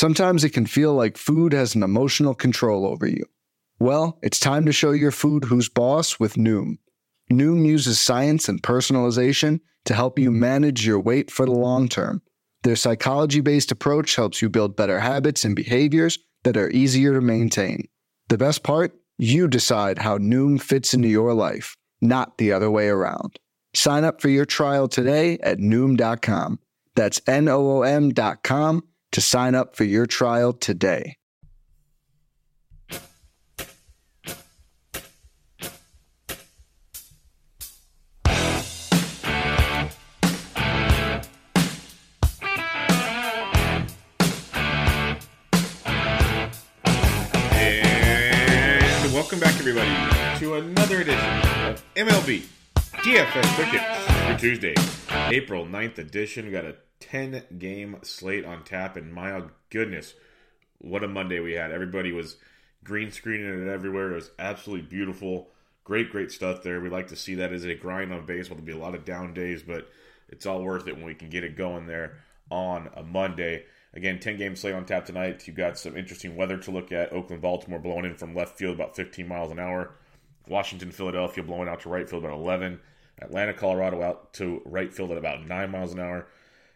Sometimes it can feel like food has an emotional control over you. Well, it's time to show your food who's boss with Noom. Noom uses science and personalization to help you manage your weight for the long term. Their psychology based approach helps you build better habits and behaviors that are easier to maintain. The best part? You decide how Noom fits into your life, not the other way around. Sign up for your trial today at Noom.com. That's N O O M.com to sign up for your trial today. And welcome back, everybody, to another edition of MLB DFS Quick Hits for Tuesday, April 9th edition. We got a 10 game slate on tap, and my goodness, what a Monday we had. Everybody was green screening it everywhere. It was absolutely beautiful. Great, great stuff there. We like to see that as a grind on baseball. There'll be a lot of down days, but it's all worth it when we can get it going there on a Monday. Again, 10 game slate on tap tonight. You've got some interesting weather to look at. Oakland, Baltimore blowing in from left field about 15 miles an hour. Washington, Philadelphia blowing out to right field about 11. Atlanta, Colorado out to right field at about 9 miles an hour.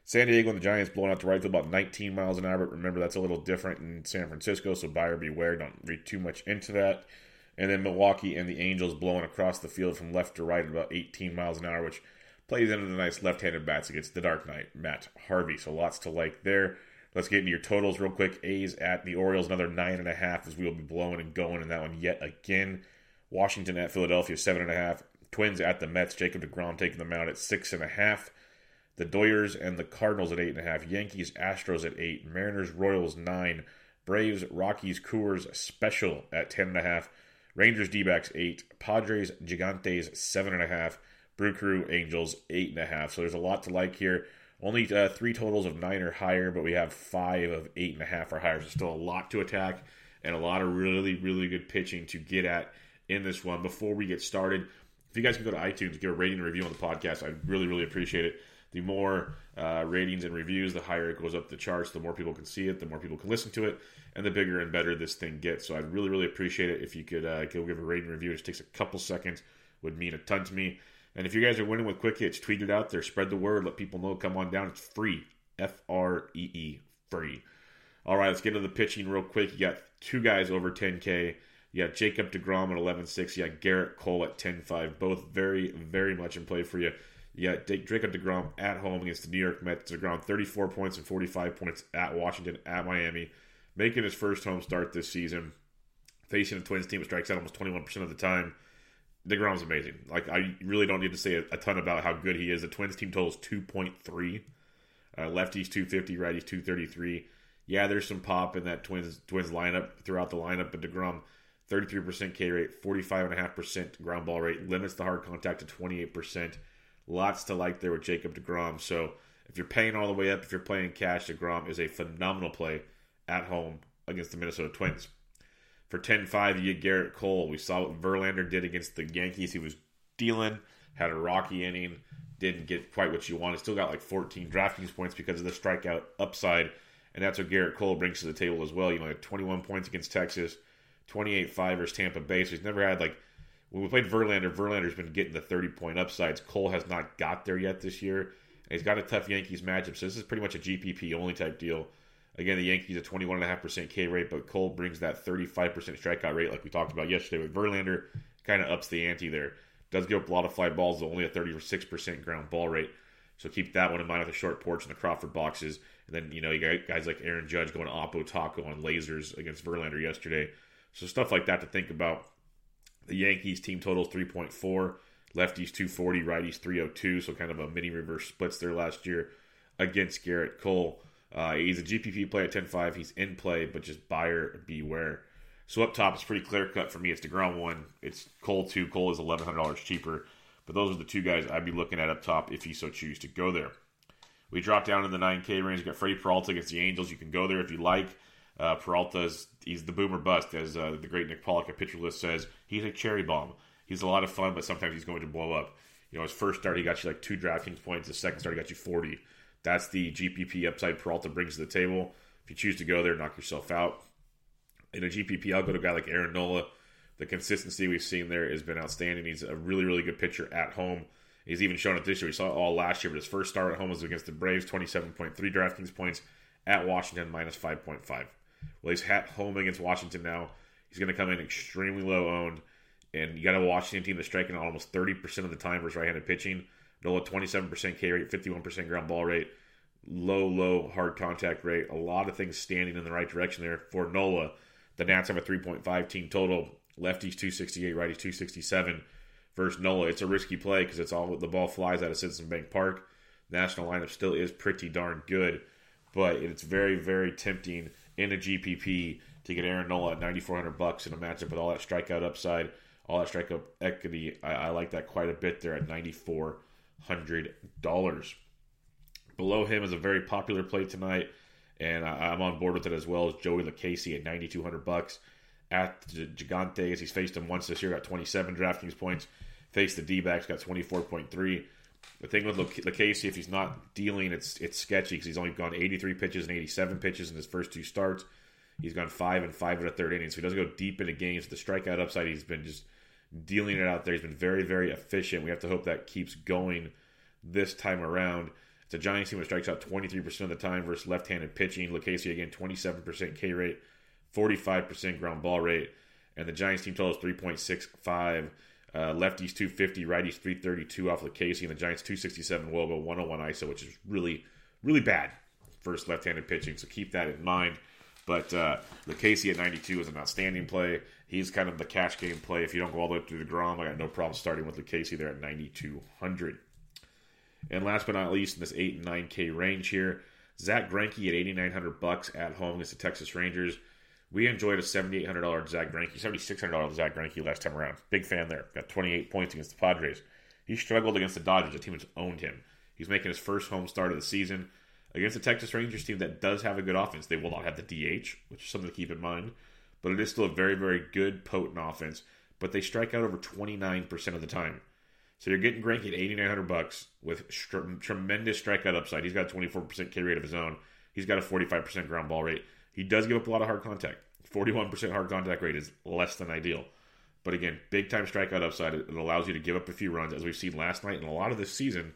San Diego and the Giants blowing out to right field about 19 miles an hour. But remember, that's a little different in San Francisco, so buyer beware. Don't read too much into that. And then Milwaukee and the Angels blowing across the field from left to right at about 18 miles an hour, which plays into the nice left handed bats against the Dark Knight, Matt Harvey. So lots to like there. Let's get into your totals real quick. A's at the Orioles, another nine and a half as we will be blowing and going in that one yet again. Washington at Philadelphia, seven and a half. Twins at the Mets, Jacob DeGrom taking them out at six and a half. The Doyers and the Cardinals at eight and a half. Yankees, Astros at eight. Mariners, Royals nine. Braves, Rockies, Coors special at ten and a half. Rangers, D-backs eight. Padres, Gigantes seven and a half. Brew Crew, Angels eight and a half. So there's a lot to like here. Only uh, three totals of nine or higher, but we have five of eight and a half or higher. So still a lot to attack and a lot of really, really good pitching to get at in this one. Before we get started, if you guys can go to iTunes, give a rating and review on the podcast, I'd really, really appreciate it. The more uh, ratings and reviews, the higher it goes up the charts. The more people can see it, the more people can listen to it, and the bigger and better this thing gets. So I'd really, really appreciate it if you could uh, go give a rating review. It just takes a couple seconds, would mean a ton to me. And if you guys are winning with quick hits, tweet it out there, spread the word, let people know. Come on down. It's free. F R E E, free. All right, let's get into the pitching real quick. You got two guys over 10K. You got Jacob DeGrom at 11.6. You got Gerrit Cole at 10.5. Both very, very much in play for you. You got Jacob DeGrom at home against the New York Mets. DeGrom 34 points and 45 points at Washington, at Miami. Making his first home start this season. Facing a Twins team that strikes out almost 21% of the time. DeGrom's amazing. Like I really don't need to say a, a, ton about how good he is. The Twins team two point three. Uh, lefties two fifty, righties two thirty three. Yeah, there's some pop in that Twins Twins lineup throughout the lineup, but Degrom thirty three percent K rate, forty five and a half percent ground ball rate, limits the hard contact to twenty eight percent. Lots to like there with Jacob Degrom. So if you're paying all the way up, if you're playing cash, Degrom is a phenomenal play at home against the Minnesota Twins. For 10 5, you get Gerrit Cole. We saw what Verlander did against the Yankees. He was dealing, had a rocky inning, didn't get quite what you wanted. Still got like 14 DraftKings points because of the strikeout upside. And that's what Gerrit Cole brings to the table as well. You know, had 21 points against Texas, 28 5 versus Tampa Bay. So he's never had like, when we played Verlander, Verlander's been getting the 30 point upsides. Cole has not got there yet this year. And he's got a tough Yankees matchup. So this is pretty much a GPP only type deal. Again, the Yankees a 21.5% K rate, but Cole brings that 35% strikeout rate, like we talked about yesterday with Verlander, kind of ups the ante there. Does give up a lot of fly balls, only a 36% ground ball rate. So keep that one in mind with the short porch and the Crawford boxes. And then, you know, you got guys like Aaron Judge going Oppo Taco on lasers against Verlander yesterday. So stuff like that to think about. The Yankees team totals 3.4, lefties 240, righties 302. So kind of a mini reverse splits there last year against Gerrit Cole. Uh, he's a GPP play at 10-5. He's in play, but just buyer beware. So up top, it's pretty clear cut for me. It's Degrom one. It's Cole two. Cole is eleven hundred dollars cheaper. But those are the two guys I'd be looking at up top if you so choose to go there. We drop down in the 9K range. You got Freddie Peralta against the Angels. You can go there if you like. Uh, Peralta's he's the boomer bust, as uh, the great Nick Pollack at Pitcher List says. He's a cherry bomb. He's a lot of fun, but sometimes he's going to blow up. You know, his first start he got you like two DraftKings points. The second start he got you forty. That's the GPP upside Peralta brings to the table. If you choose to go there, knock yourself out. In a GPP, I'll go to a guy like Aaron Nola. The consistency we've seen there has been outstanding. He's a really, really good pitcher at home. He's even shown it this year. We saw it all last year, but his first start at home was against the Braves, 27.3 DraftKings points at Washington, minus 5.5. Well, he's at home against Washington now. He's going to come in extremely low owned, and you got a Washington team that's striking almost 30% of the time versus right handed pitching. Nola, 27% K rate, 51% ground ball rate, low, low hard contact rate. A lot of things standing in the right direction there for Nola. The Nats have a 3.5 team total. Lefties 268, righties 267 versus Nola. It's a risky play because it's all the ball flies out of Citizen Bank Park. National lineup still is pretty darn good, but it's very, very tempting in a GPP to get Aaron Nola at 9,400 bucks in a matchup with all that strikeout upside, all that strikeout equity. I, I like that quite a bit there at $9,400. Below him is a very popular play tonight, and I, am on board with it as well as Joey Lucchesi at 9,200 bucks at the Gigantes. He's faced him once this year, got 27 DraftKings points. Faced the D backs, got 24.3. The thing with Lucchesi, if he's not dealing, it's it's sketchy because he's only gone 83 pitches and 87 pitches in his first two starts. He's gone five and five in a third inning, so he doesn't go deep into games. The strikeout upside, he's been just dealing it out there. He's been very, very efficient. We have to hope that keeps going this time around. It's a Giants team that strikes out 23% of the time versus left-handed pitching. Lucchesi again, 27% K rate, 45% ground ball rate, and the Giants team total is 3.65. Uh, lefties 250, righties 332 off of Casey, and the Giants 267 wOBA 101 ISO, which is really, really bad versus left-handed pitching. So keep that in mind. But uh, Casey at 92 is an outstanding play. He's kind of the cash game play. If you don't go all the way through DeGrom, I got no problem starting with Lucchesi there at 9,200. And last but not least, in this 8 and 9K range here, Zack Greinke at 8,900 bucks at home against the Texas Rangers. We enjoyed a $7,800 Zack Greinke, $7,600 Zack Greinke last time around. Big fan there. Got 28 points against the Padres. He struggled against the Dodgers, a team that's owned him. He's making his first home start of the season against the Texas Rangers team that does have a good offense. They will not have the DH, which is something to keep in mind, but it is still a very, very good, potent offense. But they strike out over 29% of the time. So you're getting Greinke at 8,900 bucks with tremendous strikeout upside. He's got a 24% K rate of his own. He's got a 45% ground ball rate. He does give up a lot of hard contact. 41% hard contact rate is less than ideal. But again, big time strikeout upside. It allows you to give up a few runs, as we've seen last night and a lot of this season.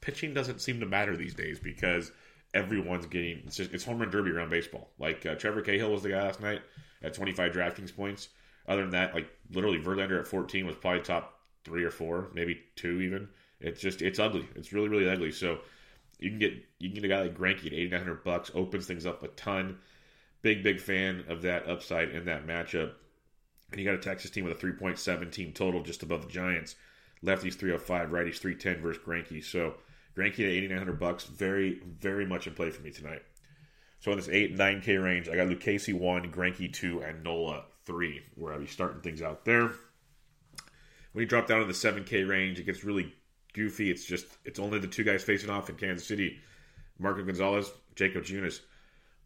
Pitching doesn't seem to matter these days because everyone's getting it's just it's home run derby around baseball. Like uh, Trevor Cahill was the guy last night at 25 DraftKings points. Other than that, like literally Verlander at 14 was probably top three or four, maybe two even. It's just it's ugly. It's really really ugly. So you can get you can get a guy like Greinke at 8,900 bucks, opens things up a ton. Big, big fan of that upside in that matchup. And you got a Texas team with a 3.7 team total just above the Giants. Lefties 305, righties 310 versus Greinke. So Greinke at 8,900 bucks, very, very much in play for me tonight. So in this 8, 9K range, I got Lucchesi 1, Greinke 2, and Nola 3, where I'll be starting things out there. When you drop down to the 7K range, it gets really goofy. It's just, it's only the two guys facing off in Kansas City Marco Gonzalez, Jakob Junis.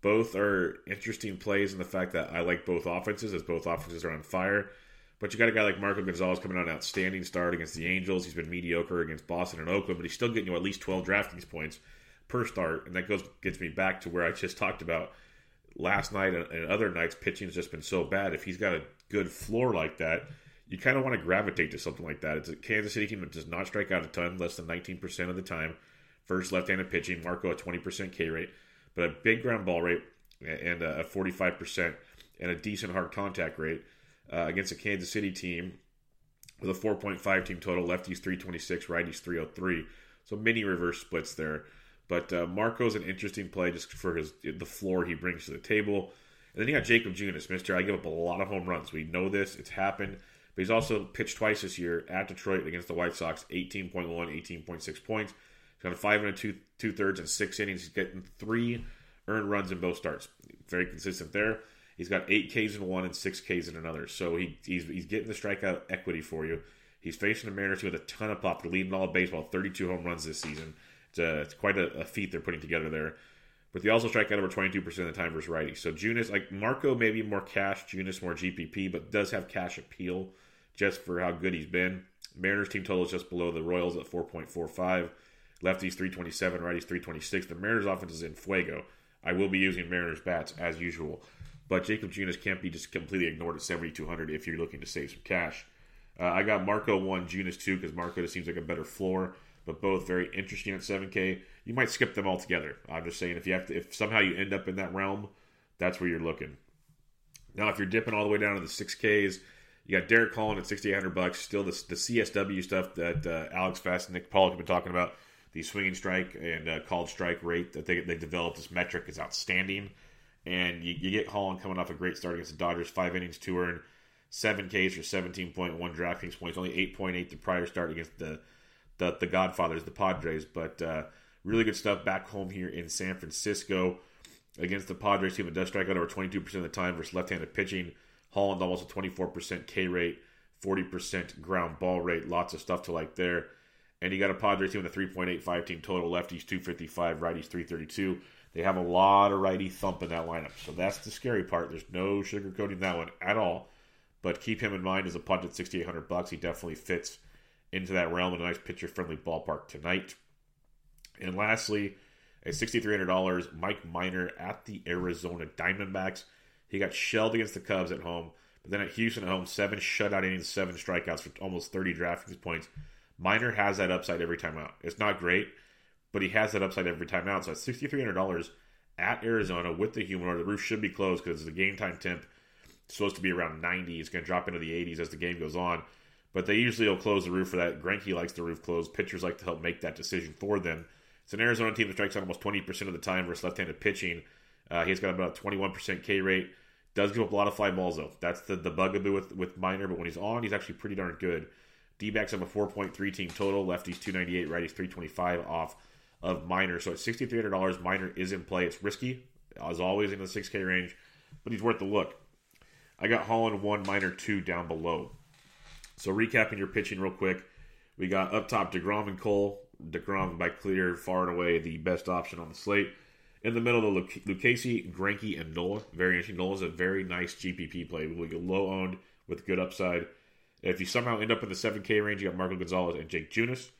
Both are interesting plays in the fact that I like both offenses, as both offenses are on fire. But you got a guy like Marco Gonzalez coming on an outstanding start against the Angels. He's been mediocre against Boston and Oakland, but he's still getting you at least 12 DraftKings points per start. And that goes gets me back to where I just talked about last night and other nights. Pitching has just been so bad. If he's got a good floor like that, you kind of want to gravitate to something like that. It's a Kansas City team that does not strike out a ton, less than 19% of the time. First left-handed pitching, Marco a 20% K rate but a big ground ball rate and a 45% and a decent hard contact rate uh, against a Kansas City team with a 4.5 team total. Lefties 326, righties 303. So many reverse splits there. But uh, Marco's an interesting play just for his the floor he brings to the table. And then you got Jakob Junis, Mister. I give up a lot of home runs. We know this; it's happened. But he's also pitched twice this year at Detroit against the White Sox, 18.1, 18.6 points. Got a five and a two two thirds and six innings. He's getting three earned runs in both starts. Very consistent there. He's got eight Ks in one and six Ks in another. So he, he's he's getting the strikeout equity for you. He's facing the Mariners with a ton of pop. Leading all of baseball, 32 home runs this season. It's, a, it's quite a, a, feat they're putting together there. But they also strike out over 22% of the time versus righty. So Junis, like Marco, maybe more cash, Junis more GPP, but does have cash appeal just for how good he's been. Mariners team total is just below the Royals at 4.45. Lefties 327, righties 326. The Mariners offense is in fuego. I will be using Mariners bats as usual. But Jakob Junis can't be just completely ignored at 7,200 if you're looking to save some cash. Uh, I got Marco 1, Junis 2, because Marco just seems like a better floor, but both very interesting at 7K. You might skip them altogether. I'm just saying if you have to, if somehow you end up in that realm, that's where you're looking. Now, if you're dipping all the way down to the 6Ks, you got Derek Holland at 6,800 bucks. Still the, the CSW stuff that uh, Alex Fast and Nick Pollack have been talking about. The swinging strike and uh, called strike rate that they, they developed this metric is outstanding. And you, you get Holland coming off a great start against the Dodgers, five innings, two earned, seven Ks for 17.1 DraftKings points, only 8.8 the prior start against the the, the Godfathers, the Padres. But uh, really good stuff back home here in San Francisco against the Padres team that does strike out over 22% of the time versus left-handed pitching. Holland almost a 24% K rate, 40% ground ball rate. Lots of stuff to like there. And you got a Padres team with a 3.85 team total. Lefties 255, righties 332. They have a lot of righty thump in that lineup. So that's the scary part. There's no sugarcoating that one at all. But keep him in mind as a punt at 6,800 bucks. He definitely fits into that realm in a nice pitcher friendly ballpark tonight. And lastly, at $6,300, Mike Minor at the Arizona Diamondbacks. He got shelled against the Cubs at home, but then at Houston at home, seven shutout innings, seven strikeouts for almost 30 DraftKings points. Minor has that upside every time out. It's not great, but he has that upside every time out. So at $6,300 at Arizona with the humidor, the roof should be closed because the game time temp is supposed to be around 90. It's going to drop into the 80s as the game goes on. But they usually will close the roof for that. Greinke likes the roof closed. Pitchers like to help make that decision for them. It's an Arizona team that strikes out almost 20% of the time versus left-handed pitching. Uh, he's got about a 21% K rate. Does give up a lot of fly balls though. That's the, the bugaboo with, with Minor, but when he's on, he's actually pretty darn good. D-backs have a 4.3 team total. Lefties 298, righties 325 off of Minor. So at $6,300, Minor is in play. It's risky, as always, in the 6K range, but he's worth the look. I got Holland 1, Minor 2 down below. So recapping your pitching real quick, we got up top DeGrom and Cole. DeGrom by clear, far and away the best option on the slate. In the middle, the Lucchesi, Greinke, and Nola. Very interesting. Nola's a very nice GPP play. We get low owned with good upside. If you somehow end up in the 7K range, you got Marco Gonzalez and Jake Junis.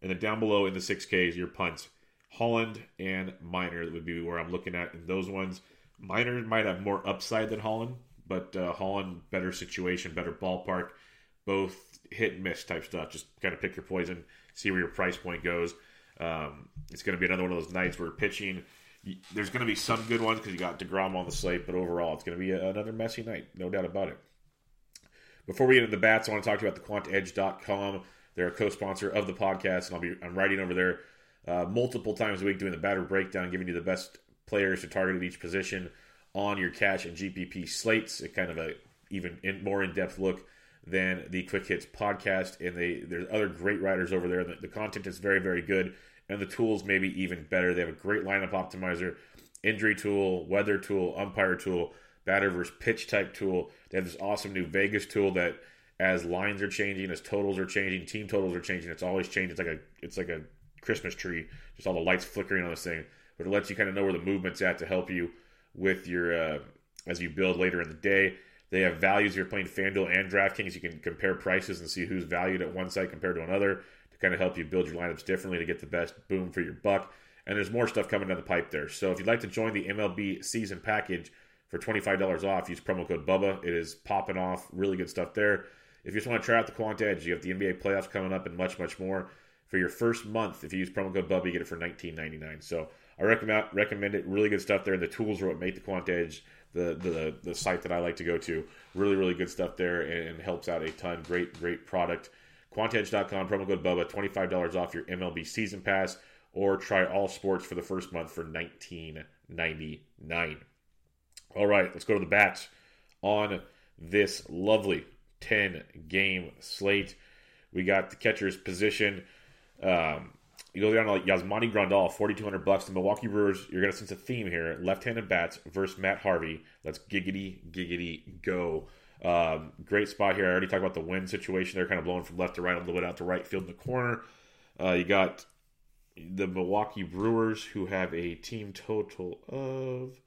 And then down below in the 6Ks, your punts. Holland and Minor would be where I'm looking at in those ones. Minor might have more upside than Holland, but uh, Holland, better situation, better ballpark, both hit and miss type stuff. Just kind of pick your poison, see where your price point goes. Um, it's going to be another one of those nights where pitching – there's going to be some good ones because you got Degrom on the slate, but overall, it's going to be another messy night, no doubt about it. Before we get into the bats, I want to talk to you about the QuantEdge.com. They're a co-sponsor of the podcast, and I'll be I'm writing over there uh, multiple times a week doing the batter breakdown, giving you the best players to target at each position on your cash and GPP slates. A kind of a even in, more in-depth look than the Quick Hits podcast, and they there's other great writers over there. The, the content is very very good and the tools maybe even better. They have a great lineup optimizer, injury tool, weather tool, umpire tool, batter versus pitch type tool. They have this awesome new Vegas tool that as lines are changing, as totals are changing, team totals are changing, it's always changing. It's like a it's like a Christmas tree, just all the lights flickering on this thing. But it lets you kind of know where the movement's at to help you with your uh, as you build later in the day. They have values you're playing FanDuel and DraftKings. You can compare prices and see who's valued at one site compared to another to kind of help you build your lineups differently to get the best boom for your buck. And there's more stuff coming down the pipe there. So if you'd like to join the MLB season package for $25 off, use promo code BUBBA. It is popping off. Really good stuff there. If you just want to try out the Quant Edge, you have the NBA playoffs coming up and much, much more. For your first month, if you use promo code BUBBA, you get it for $19.99. So I recommend recommend it. Really good stuff there. The tools are what make the Quant Edge the, the the site that I like to go to. Really, really good stuff there and helps out a ton. Great, great product. QuantEdge.com, promo code BUBBA, $25 off your MLB season pass, or try all sports for the first month for $19.99. All right, let's go to the bats on this lovely 10 game slate. We got the catcher's position. Um, you go down to like Yasmani Grandal, 4200 bucks. The Milwaukee Brewers, you're going to sense a theme here. Left handed bats versus Matt Harvey. Let's giggity, giggity, go. Um, great spot here. I already talked about the wind situation. They're kind of blowing from left to right, a little bit out to right field in the corner. Uh, you got the Milwaukee Brewers, who have a team total of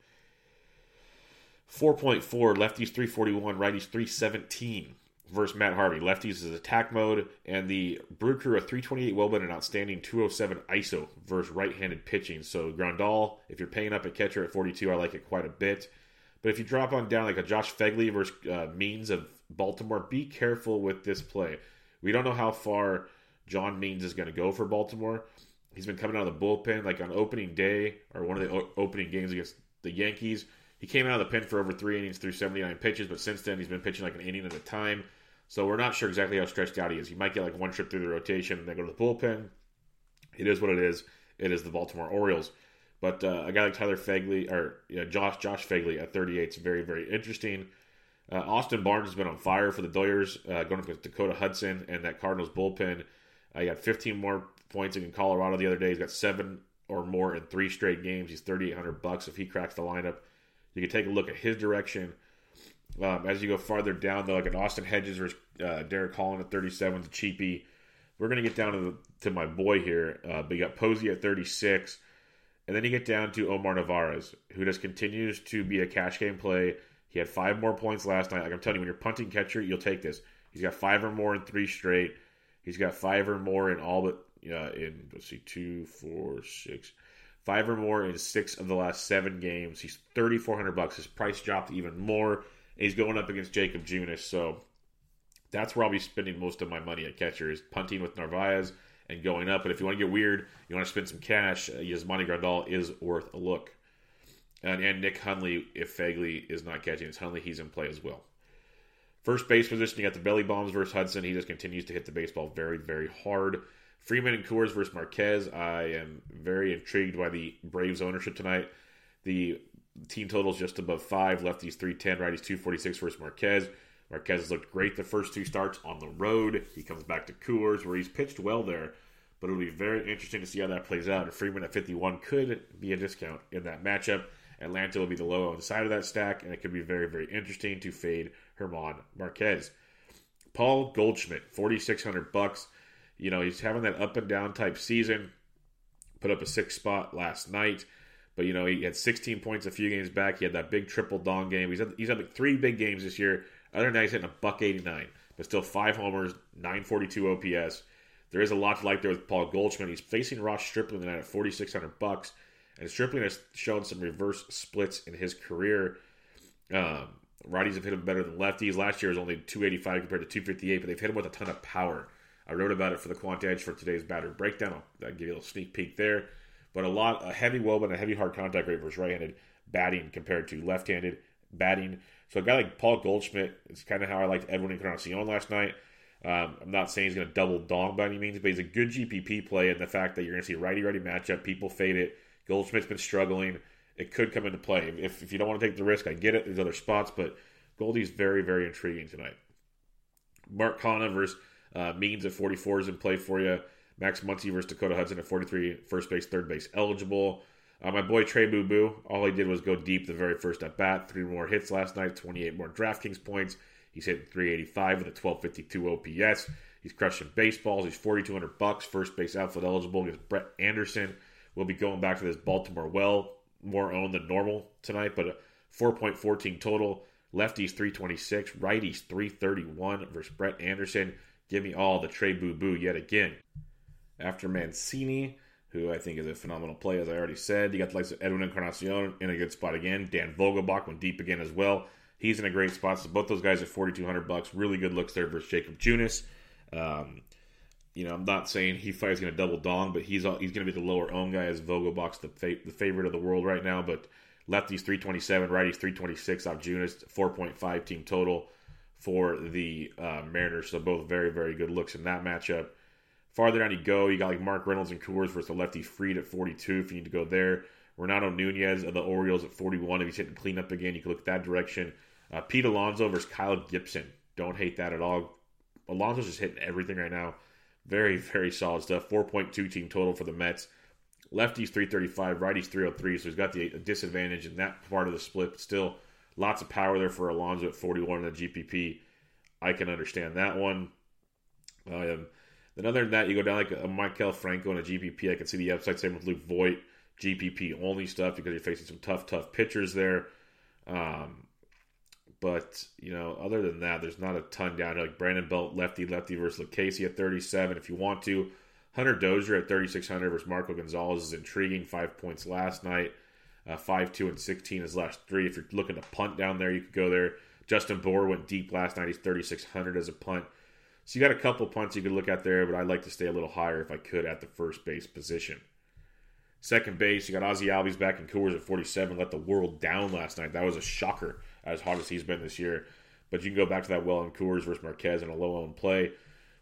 4.4, lefties 341, righties 317. versus Matt Harvey. Lefties is attack mode, and the Brew Crew a 328 Wellman and an outstanding 207 ISO versus right-handed pitching. So Grandal, if you're paying up at catcher at 42, I like it quite a bit. But if you drop on down like a Josh Phegley versus uh, Means of Baltimore, be careful with this play. We don't know how far John Means is going to go for Baltimore. He's been coming out of the bullpen like on opening day or one of the o- opening games against the Yankees. He came out of the pen for over three innings through 79 pitches, but since then he's been pitching like an inning at a time. So we're not sure exactly how stretched out he is. He might get like one trip through the rotation and then go to the bullpen. It is what it is. It is the Baltimore Orioles. But uh, a guy like Tyler Phegley or you know, Josh Josh Phegley at 38 is very very interesting. Uh, Austin Barnes has been on fire for the Doyers, uh, going up with Dakota Hudson and that Cardinals bullpen. Uh, he got 15 more points in Colorado the other day. He's got seven or more in three straight games. He's 3,800 bucks if he cracks the lineup. You can take a look at his direction. Um, as you go farther down, though, like an Austin Hedges or uh, Derek Holland at 37 is a cheapie. We're going to get down to, the, to my boy here, uh, but you got Posey at 36. And then you get down to Omar Narvaez, who just continues to be a cash game play. He had five more points last night. Like I'm telling you, when you're punting catcher, you'll take this. He's got five or more in three straight. He's got five or more in all but uh, in let's see, two, four, six, five or more in six of the last seven games. He's thirty four hundred bucks. His price dropped even more. And he's going up against Jakob Junis, so that's where I'll be spending most of my money at catcher is punting with Narvaez and going up. But if you want to get weird, you want to spend some cash, uh, Yasmani Grandal is worth a look. And, and Nick Hundley, if Phegley is not catching his Hundley, he's in play as well. First base position, you got the belly bombs versus Hudson. He just continues to hit the baseball very, very hard. Freeman and Coors versus Marquez. I am very intrigued by the Braves ownership tonight. The team totals just above five. Lefties 310, righties 246 versus Marquez. Marquez has looked great the first two starts on the road. He comes back to Coors where he's pitched well there, but it'll be very interesting to see how that plays out. And Freeman at 51 could be a discount in that matchup. Atlanta will be the low on side of that stack, and it could be very, very interesting to fade Herman Marquez. Paul Goldschmidt, 4600 bucks. You know, he's having that up and down type season. Put up a six spot last night. But you know, he had 16 points a few games back. He had that big triple dong game. He's had, he's had like three big games this year. Other than that, he's hitting a buck 89, but still five homers, 942 OPS. There is a lot to like there with Paul Goldschmidt. He's facing Ross Stripling tonight at 4600 bucks, and Stripling has shown some reverse splits in his career. Um, righties have hit him better than lefties. Last year was only 285 compared to 258, but they've hit him with a ton of power. I wrote about it for the Quant Edge for today's batter breakdown. I'll, I'll give you a little sneak peek there. But a lot, a heavy woven, a heavy hard contact rate versus right-handed batting compared to left-handed batting. So a guy like Paul Goldschmidt is kind of how I liked Edwin Encarnacion last night. Um, I'm not saying he's going to double dong by any means, but he's a good GPP play. And the fact that you're going to see a righty-righty matchup, people fade it. Goldschmidt's been struggling. It could come into play. If, if you don't want to take the risk, I get it. There's other spots, but Goldie's very, very intriguing tonight. Mark Canha versus uh, Means at 44 is in play for you. Max Muncy versus Dakota Hudson at 43, first base, third base eligible. Uh, my boy Trey Boo Boo, all he did was go deep the very first at bat. Three more hits last night, 28 more DraftKings points. He's hitting 385 with a 1252 OPS. He's crushing baseballs. He's 4,200 bucks, first base outfield eligible against Brett Anderson. We'll be going back to this Baltimore well, more owned than normal tonight, but a 4.14 total. Lefties 326, righties 331 versus Brett Anderson. Give me all the Trey Boo Boo yet again. After Mancini, who I think is a phenomenal play, as I already said. You got the likes of Edwin Encarnacion in a good spot again. Dan Vogelbach went deep again as well. He's in a great spot. So both those guys at 4,200 bucks. Really good looks there versus Jakob Junis. Um, you know, I'm not saying he fights going to double dong, but he's he's going to be the lower own guy as Vogelbach's the fa- the favorite of the world right now. But lefties 327, righties 326 off Junis, 4.5 team total for the uh, Mariners. So both very very good looks in that matchup. Farther down you go, you got like Mark Reynolds and Coors versus the lefty Fried at 42 if you need to go there. Renato Nunez of the Orioles at 41 if he's hitting cleanup again. You can look that direction. Uh, Pete Alonso versus Kyle Gibson. Don't hate that at all. Alonso's just hitting everything right now. Very, very solid stuff. 4.2 team total for the Mets. Lefties 335, righties 303. So he's got the disadvantage in that part of the split. But still, lots of power there for Alonso at 41 in the GPP. I can understand that one. Um, then other than that, you go down like a Maikel Franco and a GPP. I can see the upside. Same with Luke Voit, GPP only stuff because you're facing some tough, tough pitchers there. Um, but you know, other than that, there's not a ton down here. Like Brandon Belt, lefty, lefty versus Lucchesi at 37. If you want to, Hunter Dozier at 3600 versus Marco Gonzalez is intriguing. Five points last night, uh, five, two, and 16 his last three. If you're looking to punt down there, you could go there. Justin Bour went deep last night. He's 3600 as a punt. So you got a couple punts you could look at there, but I'd like to stay a little higher if I could at the first base position. Second base, you got Ozzy Albies back in Coors at 47. Let the world down last night. That was a shocker, as hot as he's been this year. But you can go back to that well in Coors versus Marquez in a low owned play.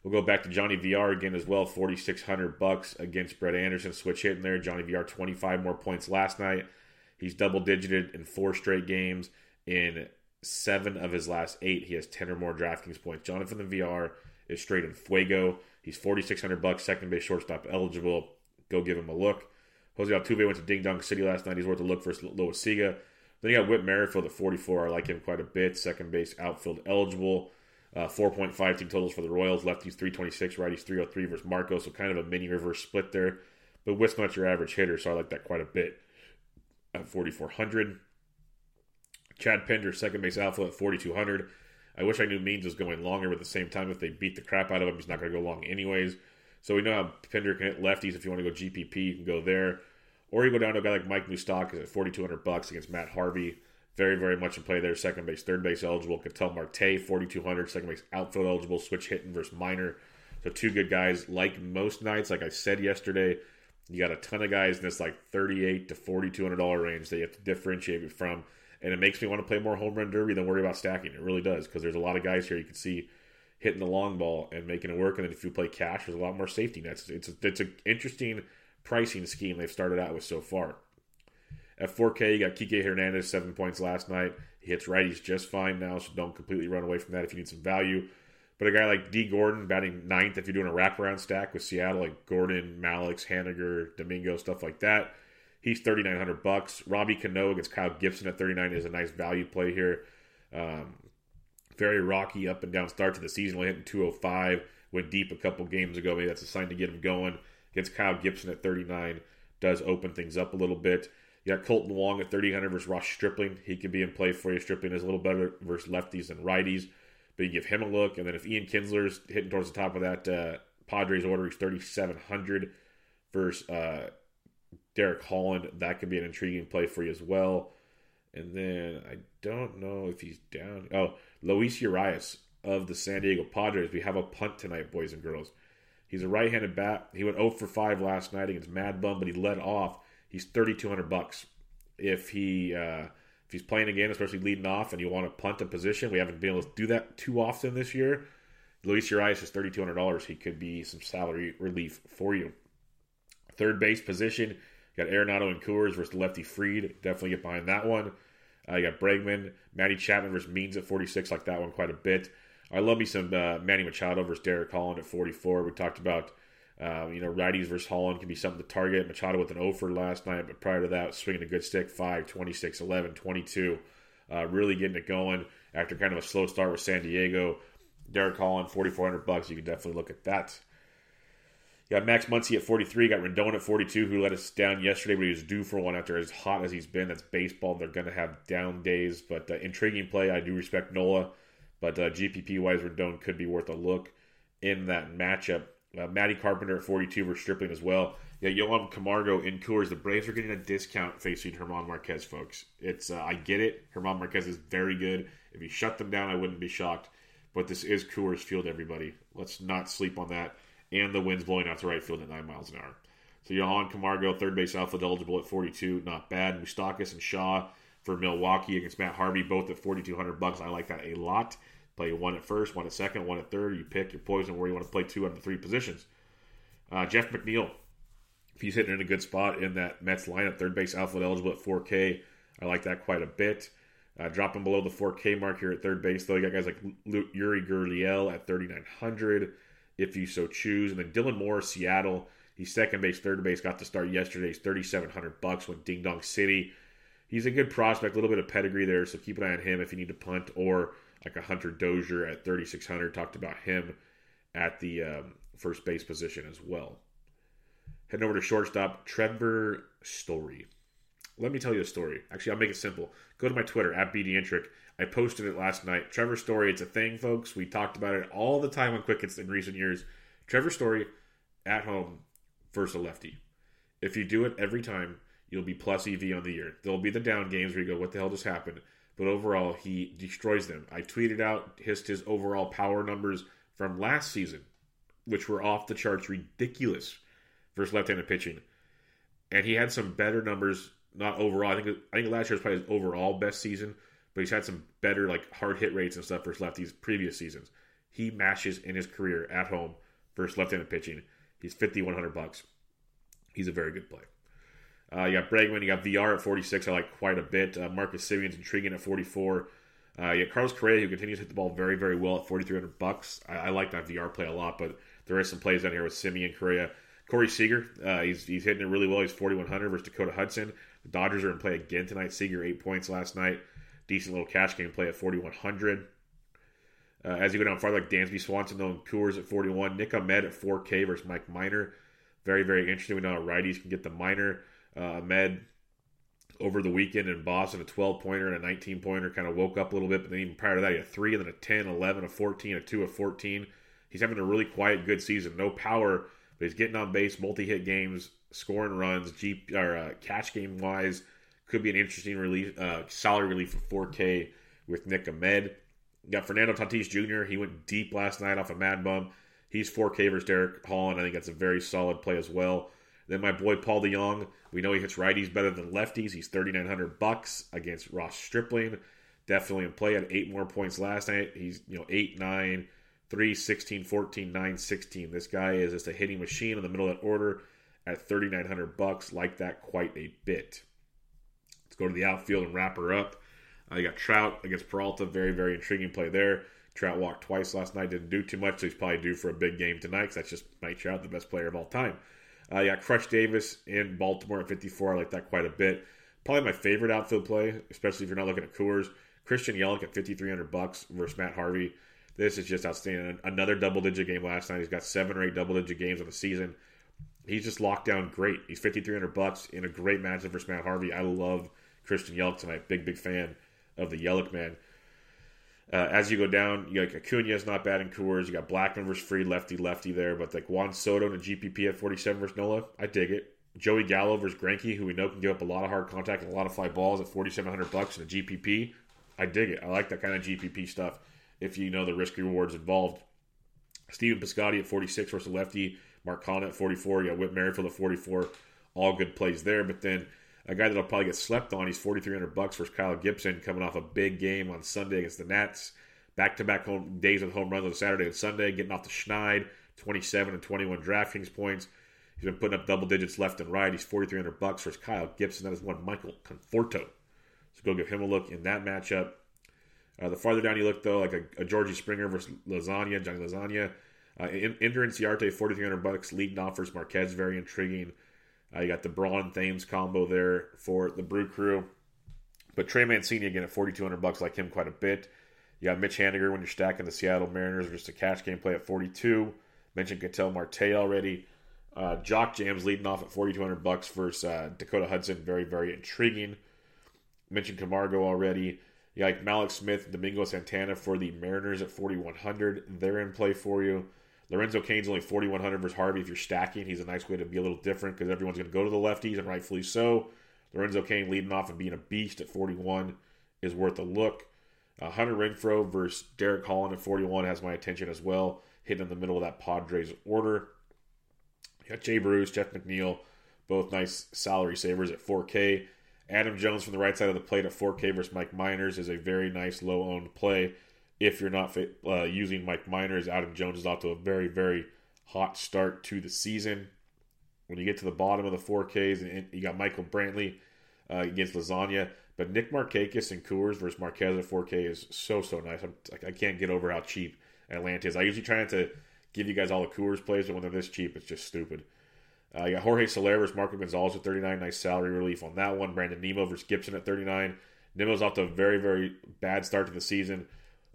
We'll go back to Johnny VR again as well, 4600 bucks against Brett Anderson. Switch hitting there. Johnny VR 25 more points last night. He's double digited in four straight games. In seven of his last eight, he has 10 or more DraftKings points. Jonathan the VR is straight in fuego. He's 4600 bucks, second base shortstop eligible. Go give him a look. Jose Altuve went to Ding Dong City last night. He's worth a look for Loaisiga. Then you got Whit Merrifield at 44. I like him quite a bit. Second base outfield eligible. Uh, 4.5 team totals for the Royals. Lefties 326, righties 303 versus Marco. So kind of a mini reverse split there. But Whit's not your average hitter, so I like that quite a bit at 4,400. Chad Pinder, second base outfield at 4,200. I wish I knew Means was going longer, but at the same time, if they beat the crap out of him, he's not going to go long anyways. So we know how Pinder can hit lefties. If you want to go GPP, you can go there. Or you go down to a guy like Mike Moustakas at 4200 bucks against Matt Harvey. Very, very much in play there. Second base, third base eligible. Ketel Marte, 4200. Second base outfield eligible. Switch hitting versus minor. So two good guys. Like most nights, like I said yesterday, you got a ton of guys in this like 38 to 4200 dollar range that you have to differentiate it from. And it makes me want to play more home run derby than worry about stacking. It really does because there's a lot of guys here you can see hitting the long ball and making it work. And then if you play cash, there's a lot more safety nets. It's a, it's an interesting pricing scheme they've started out with so far. At 4K, you got Kike Hernandez, seven points last night. He hits righties just fine now, so don't completely run away from that if you need some value. But a guy like Dee Gordon batting ninth, if you're doing a wraparound stack with Seattle, like Gordon, Mallex, Haniger, Domingo, stuff like that, he's 3900 bucks. Robbie Cano against Kyle Gibson at 39 is a nice value play here. Um, very rocky up and down start to the season, only hitting 205. Went deep a couple games ago. Maybe that's a sign to get him going. Against Kyle Gibson at 39 does open things up a little bit. You got Kolten Wong at 3,000 versus Ross Stripling. He could be in play for you. Stripling is a little better versus lefties than righties, but you give him a look. And then if Ian Kinsler's hitting towards the top of that uh, Padres order, he's 3,700 versus uh, Derek Holland. That could be an intriguing play for you as well. And then I don't know if he's down. Oh, Luis Urias of the San Diego Padres. We have a punt tonight, boys and girls. He's a right-handed bat. He went 0 for 5 last night against Mad Bum, but he led off. He's 3,200 bucks. If he uh, if he's playing again, especially leading off, and you want to punt a position, we haven't been able to do that too often this year. Luis Urias is $3,200. He could be some salary relief for you. Third base position, you got Arenado and Coors versus lefty Fried. Definitely get behind that one. Uh, you got Bregman, Matty Chapman versus Means at 46. Like that one quite a bit. I love me some uh, Manny Machado versus Derek Holland at 44. We talked about, uh, you know, righties versus Holland can be something to target. Machado with an offer last night, but prior to that, swinging a good stick 5, 26, 11, 22. Uh, really getting it going after kind of a slow start with San Diego. Derek Holland, 4400 bucks. You can definitely look at that. You got Max Muncy at 43. Got Rendon at 42, who let us down yesterday, but he was due for one after as hot as he's been. That's baseball. They're going to have down days, but uh, intriguing play. I do respect Nola. But uh, GPP wise, Rendon could be worth a look in that matchup. Uh, Matty Carpenter at 42 for Stripling as well. Yeah, Johan Camargo in Coors. The Braves are getting a discount facing Herman Marquez, folks. It's uh, I get it. Herman Marquez is very good. If you shut them down, I wouldn't be shocked. But this is Coors Field, everybody. Let's not sleep on that. And the wind's blowing out to right field at 9 miles an hour. So Johan Camargo, third base outfield eligible at 42. Not bad. Moustakas and Shaw for Milwaukee against Matt Harvey, both at 4200 bucks. I like that a lot. Play one at first, one at second, one at third. You pick your poison where you want to play two out of the three positions. Uh, Jeff McNeil, if he's hitting in a good spot in that Mets lineup, third base outfield eligible at 4K. I like that quite a bit. Uh, dropping below the 4K mark here at third base, though. You got guys like Yuli Gurriel at 3,900, if you so choose. And then Dylan Moore, Seattle. He's second base, third base. Got to start yesterday. He's 3,700 bucks. Went Ding Dong City. He's a good prospect, a little bit of pedigree there, so keep an eye on him if you need to punt or like a Hunter Dozier at 3,600. Talked about him at the um, first base position as well. Heading over to shortstop, Trevor Story. Let me tell you a story. Actually, I'll make it simple. Go to my Twitter at BDintric. I posted it last night. Trevor Story, it's a thing, folks. We talked about it all the time on Quick Hits in recent years. Trevor Story at home versus a lefty. If you do it every time, you'll be plus EV on the year. There'll be the down games where you go, what the hell just happened? But overall, he destroys them. I tweeted out his, his overall power numbers from last season, which were off the charts ridiculous versus left-handed pitching. And he had some better numbers, not overall. I think I think last year was probably his overall best season, but he's had some better like hard hit rates and stuff versus lefties previous seasons. He mashes in his career at home versus left-handed pitching. He's fifty one hundred bucks. He's a very good play. Uh, you got Bregman, you got VR at 46. I like quite a bit. Uh, Marcus Semien's intriguing at 44. Uh, you got Carlos Correa, who continues to hit the ball very, very well at 4,300 bucks. I, I, like that VR play a lot, but there is some plays down here with Semien, Correa. Corey Seager, uh, he's, he's hitting it really well. He's 4,100 versus Dakota Hudson. The Dodgers are in play again tonight. Seager, eight points last night. Decent little cash game play at 4,100. Uh, as you go down farther, like Dansby Swanson, though, Coors at 41. Nick Ahmed at 4K versus Mike Minor. Very, very interesting. We know how righties can get the minor. Uh, Ahmed over the weekend in Boston, a 12 pointer and a 19 pointer, kind of woke up a little bit, but then even prior to that, he had three, and then a 10, 11, a 14, a 2, a 14. He's having a really quiet, good season. No power, but he's getting on base, multi hit games, scoring runs, or uh, catch game wise. Could be an interesting relief, uh, salary relief for 4K with Nick Ahmed. You got Fernando Tatis Jr. He went deep last night off a of Mad Bum. He's 4K versus Derek Holland. I think that's a very solid play as well. Then my boy Paul DeJong, we know he hits righties better than lefties. He's 3900 bucks against Ross Stripling. Definitely in play. Had eight more points last night. He's, you know, 8, 9, 3, 16, 14, 9, 16. This guy is just a hitting machine in the middle of that order at 3900 bucks. Like that quite a bit. Let's go to the outfield and wrap her up. Uh, you got Trout against Peralta. Very, very intriguing play there. Trout walked twice last night. Didn't do too much, so he's probably due for a big game tonight because that's just Mike Trout, the best player of all time. Uh, you got Crush Davis in Baltimore at 54. I like that quite a bit. Probably my favorite outfield play, especially if you're not looking at Coors. Christian Yelich at 5300 bucks versus Matt Harvey. This is just outstanding. Another double digit game last night. He's got seven or eight double digit games on the season. He's just locked down great. He's 5300 bucks in a great matchup versus Matt Harvey. I love Christian Yelich tonight. Big, big fan of the Yelich man. Uh, as you go down, you got Acuna is not bad in Coors. You got Blackmon versus Free, lefty lefty there, but like Juan Soto and a GPP at 47 versus Nola, I dig it. Joey Gallo versus Greinke, who we know can give up a lot of hard contact and a lot of fly balls at 4,700 bucks in a GPP. I dig it. I like that kind of GPP stuff. If you know the risk rewards involved. Stephen Piscotty at 46 versus lefty. Mark Canha at 44. You got Whit Merrifield at 44. All good plays there. But then a guy that'll probably get slept on. He's 4,300 bucks versus Kyle Gibson, coming off a big game on Sunday against the Nats. Back to back home days with home runs on Saturday and Sunday, getting off the Schneid, 27 and 21 DraftKings points. He's been putting up double digits left and right. He's 4,300 bucks versus Kyle Gibson. That is one Michael Conforto. So go give him a look in that matchup. Uh, the farther down you look, though, like a, a Georgie Springer versus Lasagna, Johnny Lasagna. Uh, Ender Inciarte, 4,300 bucks. Leading off versus Marquez, very intriguing. Uh, you got the Braun Thames combo there for the Brew Crew. But Trey Mancini again at 4,200 bucks, like him quite a bit. You got Mitch Haniger when you're stacking the Seattle Mariners, just a cash game play at 42. Mentioned Ketel Marte already. Uh, Jock Jams leading off at 4,200 bucks versus uh, Dakota Hudson, very very intriguing. Mentioned Camargo already. You got Mallex Smith, Domingo Santana for the Mariners at 4,100. They're in play for you. Lorenzo Cain's only 4,100 versus Harvey. If you're stacking, he's a nice way to be a little different because everyone's going to go to the lefties, and rightfully so. Lorenzo Cain leading off and being a beast at 41 is worth a look. Uh, Hunter Renfroe versus Derek Holland at 41 has my attention as well, hitting in the middle of that Padres order. You got Jay Bruce, Jeff McNeil, both nice salary savers at 4K. Adam Jones from the right side of the plate at 4K versus Mike Minors is a very nice low owned play if you're not uh, using Mike Minors, Adam Jones is off to a very, very hot start to the season. When you get to the bottom of the 4Ks, and you got Michael Brantley uh, against Lasagna, but Nick Markakis and Coors versus Marquez at 4K is so, so nice. I'm, I can't get over how cheap Atlanta is. I usually try not to give you guys all the Coors plays, but when they're this cheap, it's just stupid. Uh, you got Jorge Soler versus Marco Gonzalez at 39. Nice salary relief on that one. Brandon Nimmo versus Gibson at 39. Nimmo's off to a very, very bad start to the season.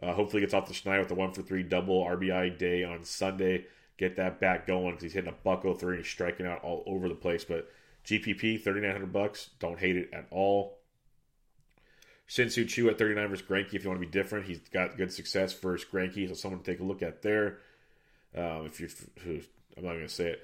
Uh, hopefully, gets off the Schneid with the one for three double RBI day on Sunday. Get that back going because he's hitting a buck 03 and he's striking out all over the place. But GPP, 3900 bucks. Don't hate it at all. Shin-Soo Choo at 39 versus Greinke. If you want to be different, he's got good success versus Greinke, so someone to take a look at there. Um, if you, I'm not going to say it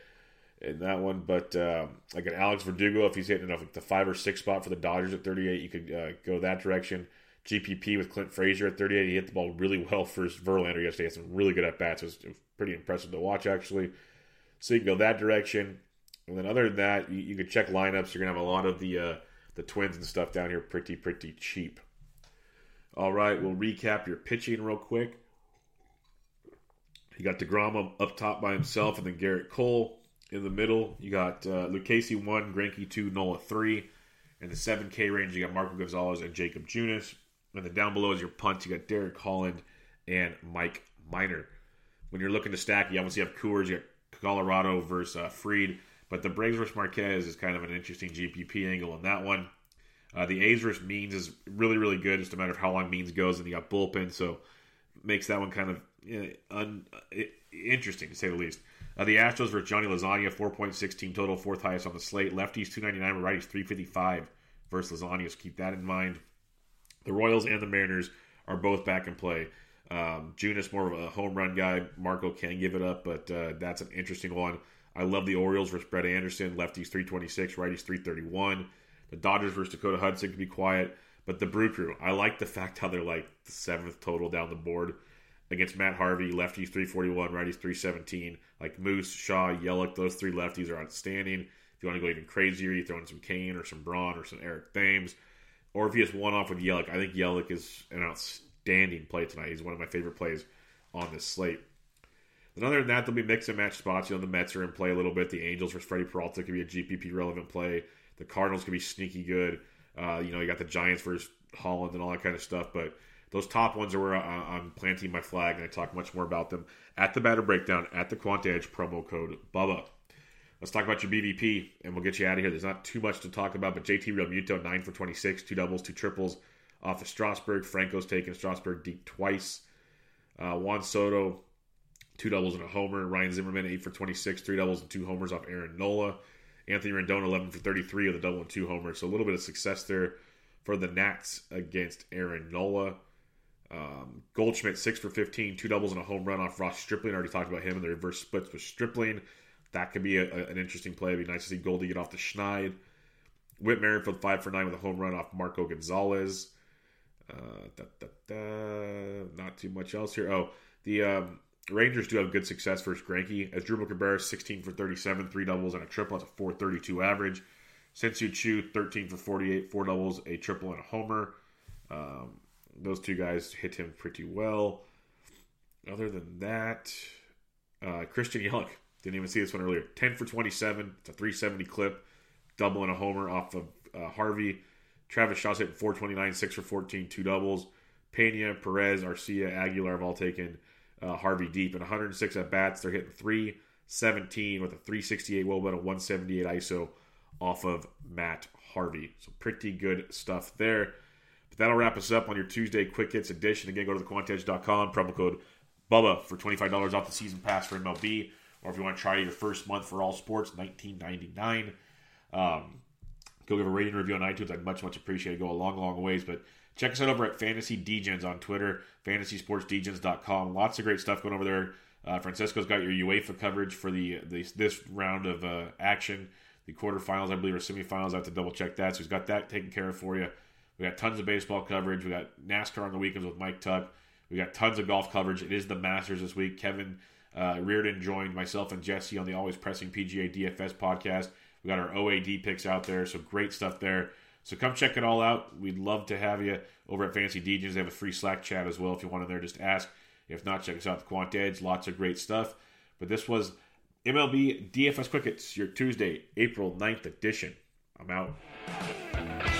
in that one, but um, like an Alex Verdugo, if he's hitting enough like the five or six spot for the Dodgers at 38, you could uh, go that direction. GPP with Clint Frazier at 38, he hit the ball really well for Verlander yesterday. He had some really good at bats. It was, pretty impressive to watch actually. So you can go that direction. And then other than that, you, you could check lineups. You're gonna have a lot of the uh, the twins and stuff down here pretty pretty cheap. All right, we'll recap your pitching real quick. You got Degrom up top by himself, and then Gerrit Cole in the middle. You got uh, Lucchesi one, Greinke two, Nola three. In the seven K range, you got Marco Gonzalez and Jakob Junis. And then down below is your punt. You got Derek Holland and Mike Minor. When you're looking to stack, you obviously have Coors, you got Colorado versus uh, Fried. But the Braves versus Marquez is kind of an interesting GPP angle on that one. Uh, the A's versus Means is really, really good. Just a matter of how long Means goes, and you got bullpen, so makes that one kind of un, interesting to say the least. Uh, the Astros versus Johnny Lasagna, 4.6 team total, fourth highest on the slate. Lefties 299, righties 355 versus Lasagna, so keep that in mind. The Royals and the Mariners are both back in play. Um, Junis more of a home run guy. Marco can give it up, but uh, that's an interesting one. I love the Orioles versus Brett Anderson. Lefties 326, righties 331. The Dodgers versus Dakota Hudson can be quiet. But the Brew Crew, I like the fact how they're like the seventh total down the board against Matt Harvey. Lefties 341, righties 317. Like Moose, Shaw, Yelich, those three lefties are outstanding. If you want to go even crazier, you throw in some Cain or some Braun or some Eric Thames. Or if you just one off with Yelich, I think Yelich is an outstanding play tonight. He's one of my favorite plays on this slate. And other than that, there'll be mix and match spots. You know, the Mets are in play a little bit. The Angels for Freddy Peralta could be a GPP relevant play. The Cardinals could be sneaky good. Uh, you know, you got the Giants versus Holland and all that kind of stuff. But those top ones are where I, am planting my flag, and I talk much more about them at the Batter Breakdown at the Quant Edge promo code Bubba. Let's talk about your BVP, and we'll get you out of here. There's not too much to talk about, but JT Realmuto, 9 for 26, two doubles, two triples off of Strasburg. Franco's taken Strasburg deep twice. Uh, Juan Soto, two doubles and a homer. Ryan Zimmerman, 8 for 26, three doubles and two homers off Aaron Nola. Anthony Rendon, 11 for 33 with a double and two homers. So a little bit of success there for the Nats against Aaron Nola. Um, Goldschmidt, 6 for 15, two doubles and a home run off Ross Stripling. I already talked about him and the reverse splits with Stripling. That could be a, a, an interesting play. It'd be nice to see Goldie get off the Schneid. Whit Merrifield, 5 for 9 with a home run off Marco Gonzales. Uh, da, da, da. Not too much else here. Oh, the um, Rangers do have good success versus Greinke. Asdrubal Cabrera, 16 for 37, three doubles and a triple. That's a 432 average. Shin-Soo Choo, 13 for 48, four doubles, a triple, and a homer. Um, those two guys hit him pretty well. Other than that, uh, Christian Yelich, didn't even see this one earlier. 10 for 27. It's a 370 clip. Double and a homer off of uh, Harvey. Travis Shaw's hitting 429, 6 for 14, two doubles. Pena, Perez, Arcia, Aguilar have all taken uh, Harvey deep. And 106 at bats, they're hitting 317 with a 368 wOBA and a 178 ISO off of Matt Harvey. So pretty good stuff there. But that'll wrap us up on your Tuesday Quick Hits edition. Again, go to thequantedge.com, promo code BUBBA for $25 off the season pass for MLB or if you want to try your first month for all sports, nineteen ninety nine. Um, go give a rating review on iTunes. I'd much much appreciate it. Go a long long ways. But check us out over at Fantasy Degens on Twitter, FantasySportsDegens.com. Lots of great stuff going over there. Uh, Francisco's got your UEFA coverage for the, the this round of uh, action. The quarterfinals, I believe, or semifinals. I have to double check that. So he's got that taken care of for you. We got tons of baseball coverage. We got NASCAR on the weekends with Mike Tuck. We got tons of golf coverage. It is the Masters this week. Kevin uh, Reardon joined myself and Jesse on the Always Pressing PGA DFS podcast. We got our OAD picks out there, so great stuff there. So come check it all out. We'd love to have you over at Fantasy Degens. They have a free Slack chat as well if you want in there. Just ask. If not, check us out the Quant Edge. Lots of great stuff. But this was MLB DFS Quick Hits, your Tuesday, April 9th edition. I'm out.